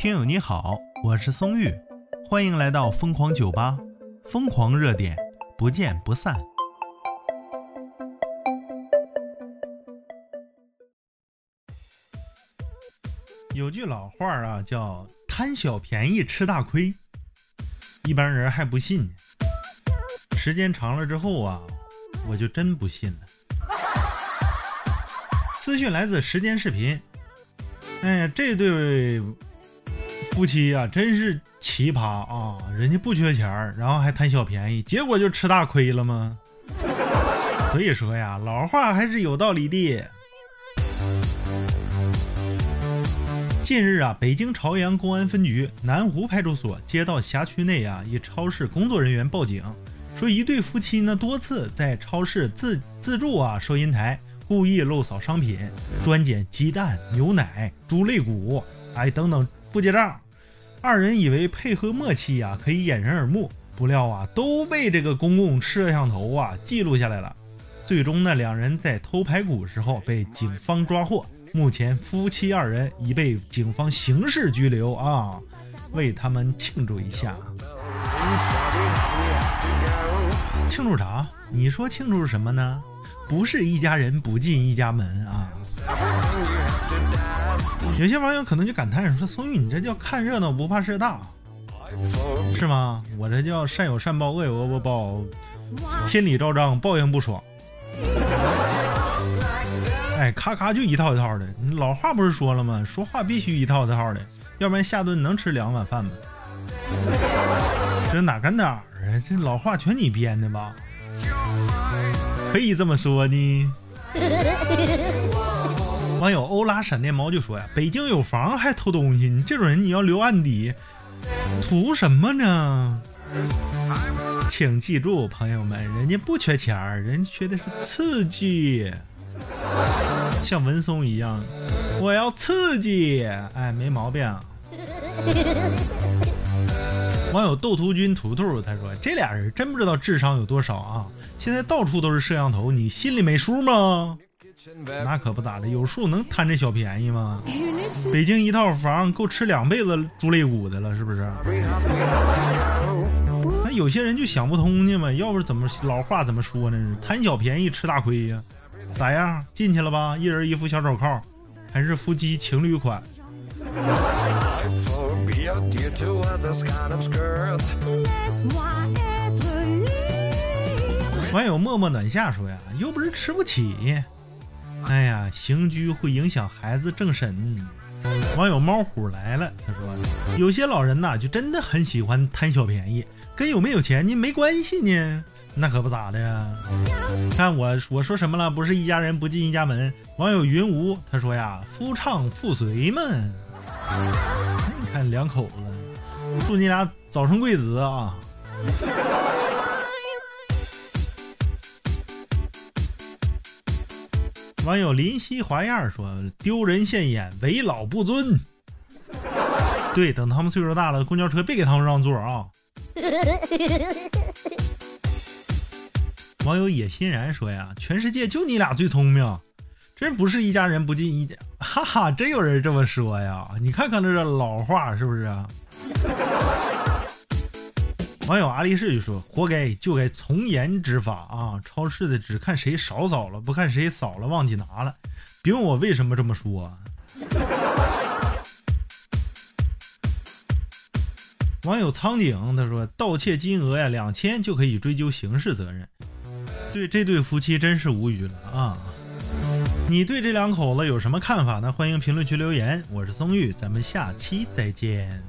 听友你好，我是松玉，欢迎来到疯狂酒吧，疯狂热点，不见不散。有句老话啊，叫“贪小便宜吃大亏”，一般人还不信。时间长了之后啊，我就真不信了。资讯来自时间视频。哎呀，这对夫妻呀，真是奇葩啊！人家不缺钱然后还贪小便宜，结果就吃大亏了吗？所以说呀，老话还是有道理的。近日啊，北京朝阳公安分局南湖派出所接到辖区内啊一超市工作人员报警，说一对夫妻呢多次在超市自自助啊收银台。故意漏扫商品，专捡鸡蛋、牛奶、猪肋骨，哎等等不结账。二人以为配合默契呀可以掩人耳目，不料啊都被这个公共摄像头啊记录下来了。最终呢，两人在偷排骨时候被警方抓获。目前夫妻二人已被警方刑事拘留啊，为他们庆祝一下。庆祝啥？你说庆祝什么呢？不是一家人不进一家门啊！有些网友可能就感叹说：“松玉，你这叫看热闹不怕事大，是吗？我这叫善有善报，恶有恶报，天理昭彰，报应不爽。”哎，咔咔就一套一套的。老话不是说了吗？说话必须一套一套的，要不然下顿能吃两碗饭吗？这哪跟哪儿啊？这老话全你编的吧？可以这么说呢。网友欧拉闪电猫就说呀：“北京有房还偷东西，你这种人你要留案底，图什么呢？”请记住，朋友们，人家不缺钱儿，人缺的是刺激，像文松一样，我要刺激，哎，没毛病。网友斗图君图图他说：“这俩人真不知道智商有多少啊！现在到处都是摄像头，你心里没数吗？那可不咋的，有数能贪这小便宜吗？北京一套房够吃两辈子猪肋骨的了，是不是？那有些人就想不通呢嘛，要不怎么老话怎么说呢？贪小便宜吃大亏呀？咋样？进去了吧？一人一副小手铐，还是夫妻情侣款？”网友默默暖夏说呀，又不是吃不起。哎呀，刑拘会影响孩子政审。网友猫虎来了，他说，有些老人呐，就真的很喜欢贪小便宜，跟有没有钱呢没关系呢。那可不咋的呀。看我我说什么了？不是一家人不进一家门。网友云无他说呀，夫唱妇随嘛。你看两口子。祝你俩早生贵子啊！网友林夕华燕说：“丢人现眼，为老不尊。”对，等他们岁数大了，公交车别给他们让座啊！网友野欣然说：“呀，全世界就你俩最聪明，真不是一家人不进一家。”哈哈，真有人这么说呀？你看看这老话是不是？网友阿力士就说：“活该，就该从严执法啊！超市的只看谁少扫了，不看谁扫了忘记拿了。别问我为什么这么说。”网友苍井他说：“盗窃金额呀两千就可以追究刑事责任。”对这对夫妻真是无语了啊！你对这两口子有什么看法呢？欢迎评论区留言。我是松玉，咱们下期再见。